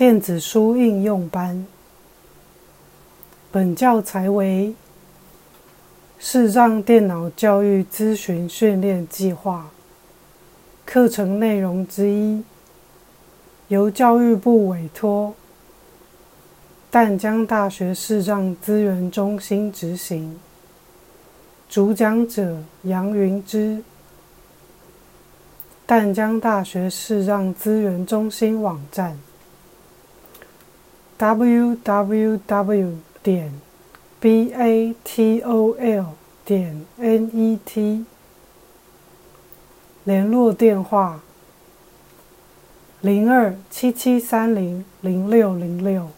电子书应用班。本教材为视障电脑教育咨询训练计划课程内容之一，由教育部委托淡江大学视障资源中心执行。主讲者杨云之。淡江大学视障资源中心网站：www. 点 batol. 点 net。联络电话：零二七七三零零六零六。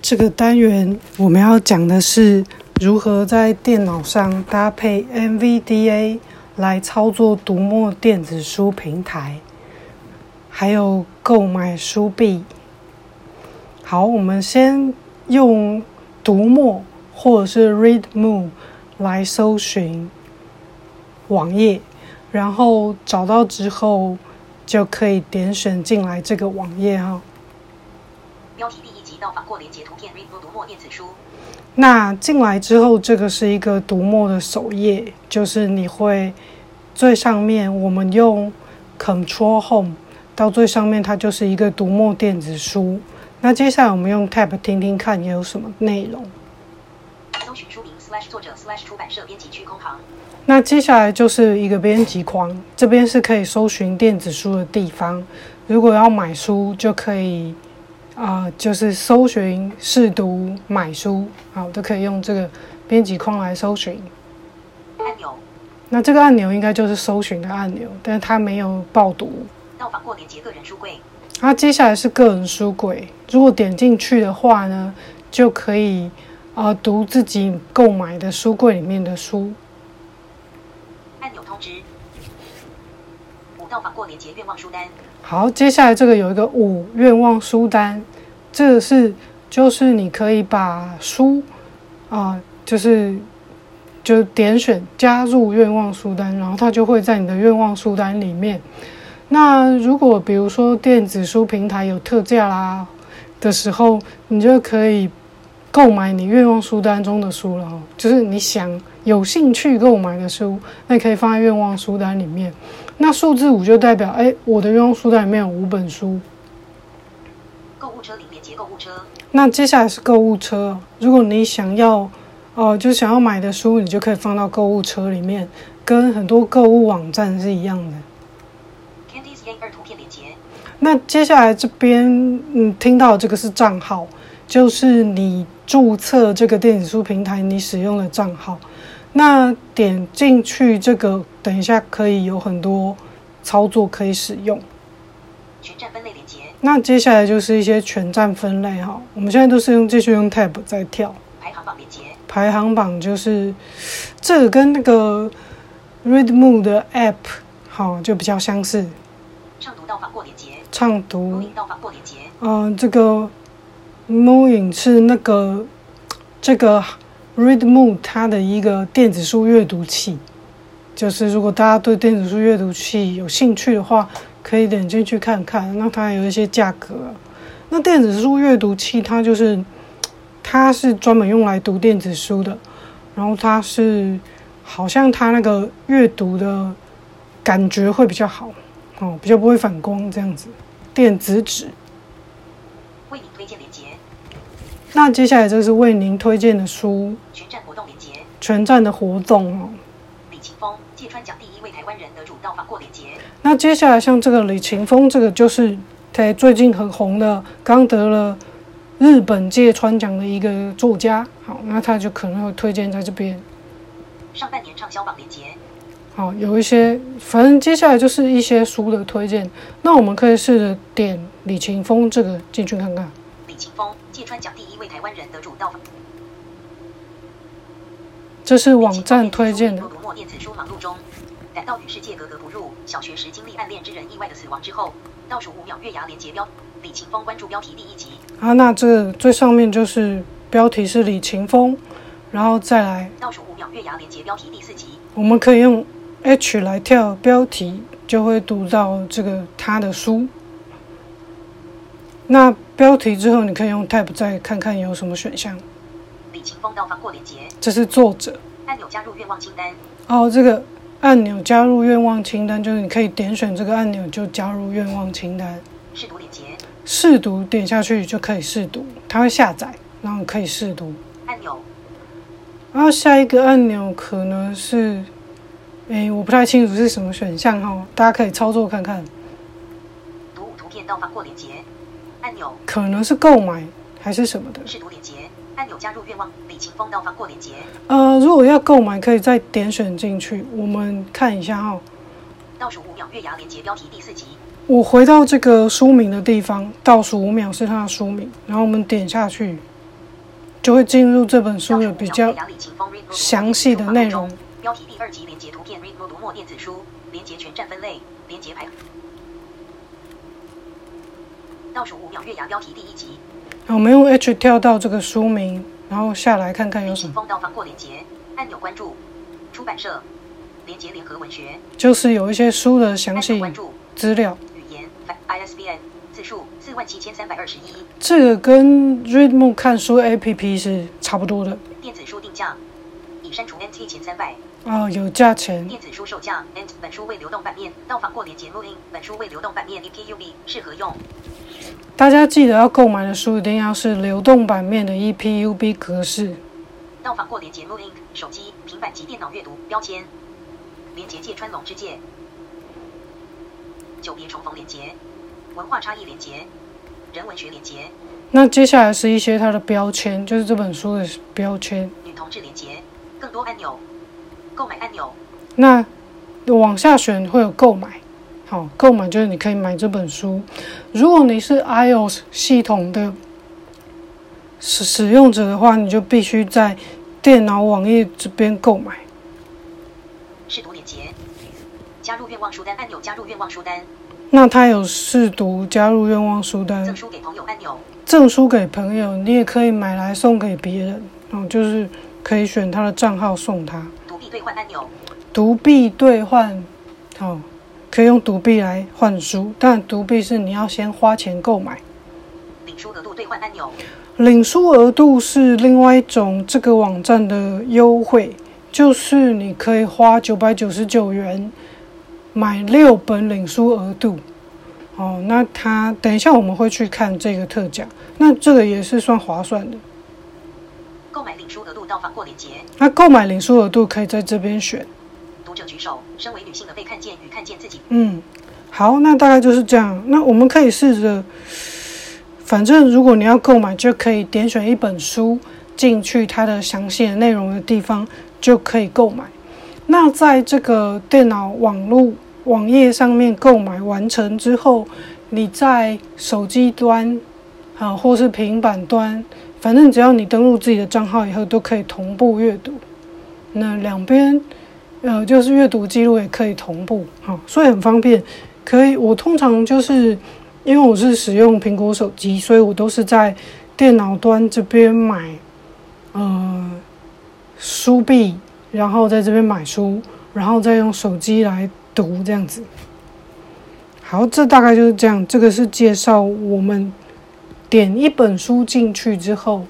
这个单元我们要讲的是如何在电脑上搭配 NVDA。来操作读墨电子书平台，还有购买书币。好，我们先用读墨或者是 Read Moon 来搜寻网页，然后找到之后就可以点选进来这个网页哈。标题第一集到访过连接图片 ReadMo 读墨电子书。那进来之后，这个是一个读墨的首页，就是你会最上面，我们用 Control Home 到最上面，它就是一个读墨电子书。那接下来我们用 Tab 听听看有什么内容。搜寻书名作者出版社编辑区空行。那接下来就是一个编辑框，这边是可以搜寻电子书的地方。如果要买书，就可以。啊，就是搜寻、试读、买书，好，都可以用这个编辑框来搜寻。按钮，那这个按钮应该就是搜寻的按钮，但是它没有报读。到访过连接个人书柜。那接下来是个人书柜，如果点进去的话呢，就可以啊读自己购买的书柜里面的书。按钮通知。五到访过连接愿望书单。好，接下来这个有一个五愿望书单，这个是就是你可以把书啊，就是就点选加入愿望书单，然后它就会在你的愿望书单里面。那如果比如说电子书平台有特价啦的时候，你就可以购买你愿望书单中的书了，就是你想有兴趣购买的书，那可以放在愿望书单里面。那数字五就代表，哎，我的愿望书单里面有五本书。购物车里面接购物车。那接下来是购物车，如果你想要，哦，就想要买的书，你就可以放到购物车里面，跟很多购物网站是一样的。那接下来这边，嗯，听到这个是账号，就是你注册这个电子书平台你使用的账号。那点进去这个，等一下可以有很多操作可以使用。全站分类连接。那接下来就是一些全站分类哈，我们现在都是用继续用 Tab 在跳。排行榜连接。排行榜就是这个跟那个 Readmo 的 App 好就比较相似。上读到访过连接。畅读。嗯，这个 Moing 是那个这个。ReadMo 它的一个电子书阅读器，就是如果大家对电子书阅读器有兴趣的话，可以点进去看看。那它有一些价格。那电子书阅读器它就是它是专门用来读电子书的，然后它是好像它那个阅读的感觉会比较好哦，比较不会反光这样子。电子纸。为你推荐链接。那接下来就是为您推荐的书。全站活动连接。全站的活动哦。李勤峰芥川奖第一位台湾人得主到访过连接。那接下来像这个李勤峰，这个就是在最近很红的，刚得了日本芥川奖的一个作家。好，那他就可能会推荐在这边。上半年畅销榜连接。好，有一些，反正接下来就是一些书的推荐。那我们可以试着点李勤峰这个进去看看。李勤峰芥川奖第一位台湾人得主到访。这是网站推荐的。读墨电子书忙碌中，感到与世界格格不入。小学时经历暗恋之人意外的死亡之后，倒数五秒月牙连接标。李勤峰关注标题第一集。啊，那这最上面就是标题是李勤峰，然后再来倒数五秒月牙连接标题第四集。我们可以用 H 来跳标题，就会读到这个他的书。那标题之后，你可以用 Tab 再看看有什么选项。李清峰到访过连接这是作者按钮加入愿望清单，哦，这个按钮加入愿望清单，就是你可以点选这个按钮就加入愿望清单，试读连接试读点下去就可以试读，它会下载，然后可以试读。按钮然后下一个按钮可能是，诶，我不太清楚是什么选项哈，大家可以操作看看，读五图片到访过连接按钮可能是购买还是什么的。试读连接按钮加入愿望李清峰到访过连接呃，如果要购买，可以再点选进去。我们看一下哈，倒数五秒月牙连接标题第四集我回到这个书名的地方，倒数五秒是它的书名，然后我们点下去，就会进入这本书的比较详细的内容。标题第二集连接图片 Read Mode 读墨电子书。连接全站分类。连接排倒数五秒月牙标题第一集。我们用 H 跳到这个书名，然后下来看看有什么，李晴峰到访过连接按钮关注。出版社。连接联合文学。就是有一些书的详细关注。资料。语言。ISBN 字数。四万七千三百二十一。这个跟 Readmo 看书 APP 是差不多的。电子书定价。已删除 NT 前三百哦，有价钱。电子书售价 NT 本书为流动版面到访过连接录音本书为流动版面 EPUB 适合用。大家记得要购买的书一定要是流动版面的 E EPUB 格式。到访过连接 Moon 手机、平板及电脑阅读标签，连接芥川龙之介，久别重逢连接，文化差异连接，人文学连接，那接下来是一些它的标签，就是这本书的标签。女同志连接，更多按钮，购买按钮，那往下选会有购买，好，购买就是你可以买这本书。如果你是 iOS 系统的使使用者的话，你就必须在电脑网页这边购买。试读链接，加入愿望书单按钮，加入愿望书单，那它有试读加入愿望书单证，书给朋友按钮，赠书给朋友，你也可以买来送给别人，哦，就是可以选他的账号送他。兑换按钮，独币兑换，好、可以用独币来换书，但独币是你要先花钱购买。领书额度兑换按钮，领书额度是另外一种这个网站的优惠，就是你可以花九百九十九元买六本领书额度。哦，那它等一下我们会去看这个特价，那这个也是算划算的。购买领书额度到访过连接，那购买领书额度可以在这边选。读者举手，身为女性的被看见与看见自己，嗯，好，那大概就是这样。那我们可以试着，反正如果你要购买，就可以点选一本书进去它的详细的内容的地方就可以购买。那在这个电脑网络网页上面购买完成之后，你在手机端啊或是平板端，反正只要你登录自己的账号以后，都可以同步阅读。那两边。呃，就是阅读记录也可以同步，哈、所以很方便。可以，我通常就是因为我是使用苹果手机，所以我都是在电脑端这边买，呃，书币，然后在这边买书，然后再用手机来读这样子。好，这大概就是这样。这个是介绍我们点一本书进去之后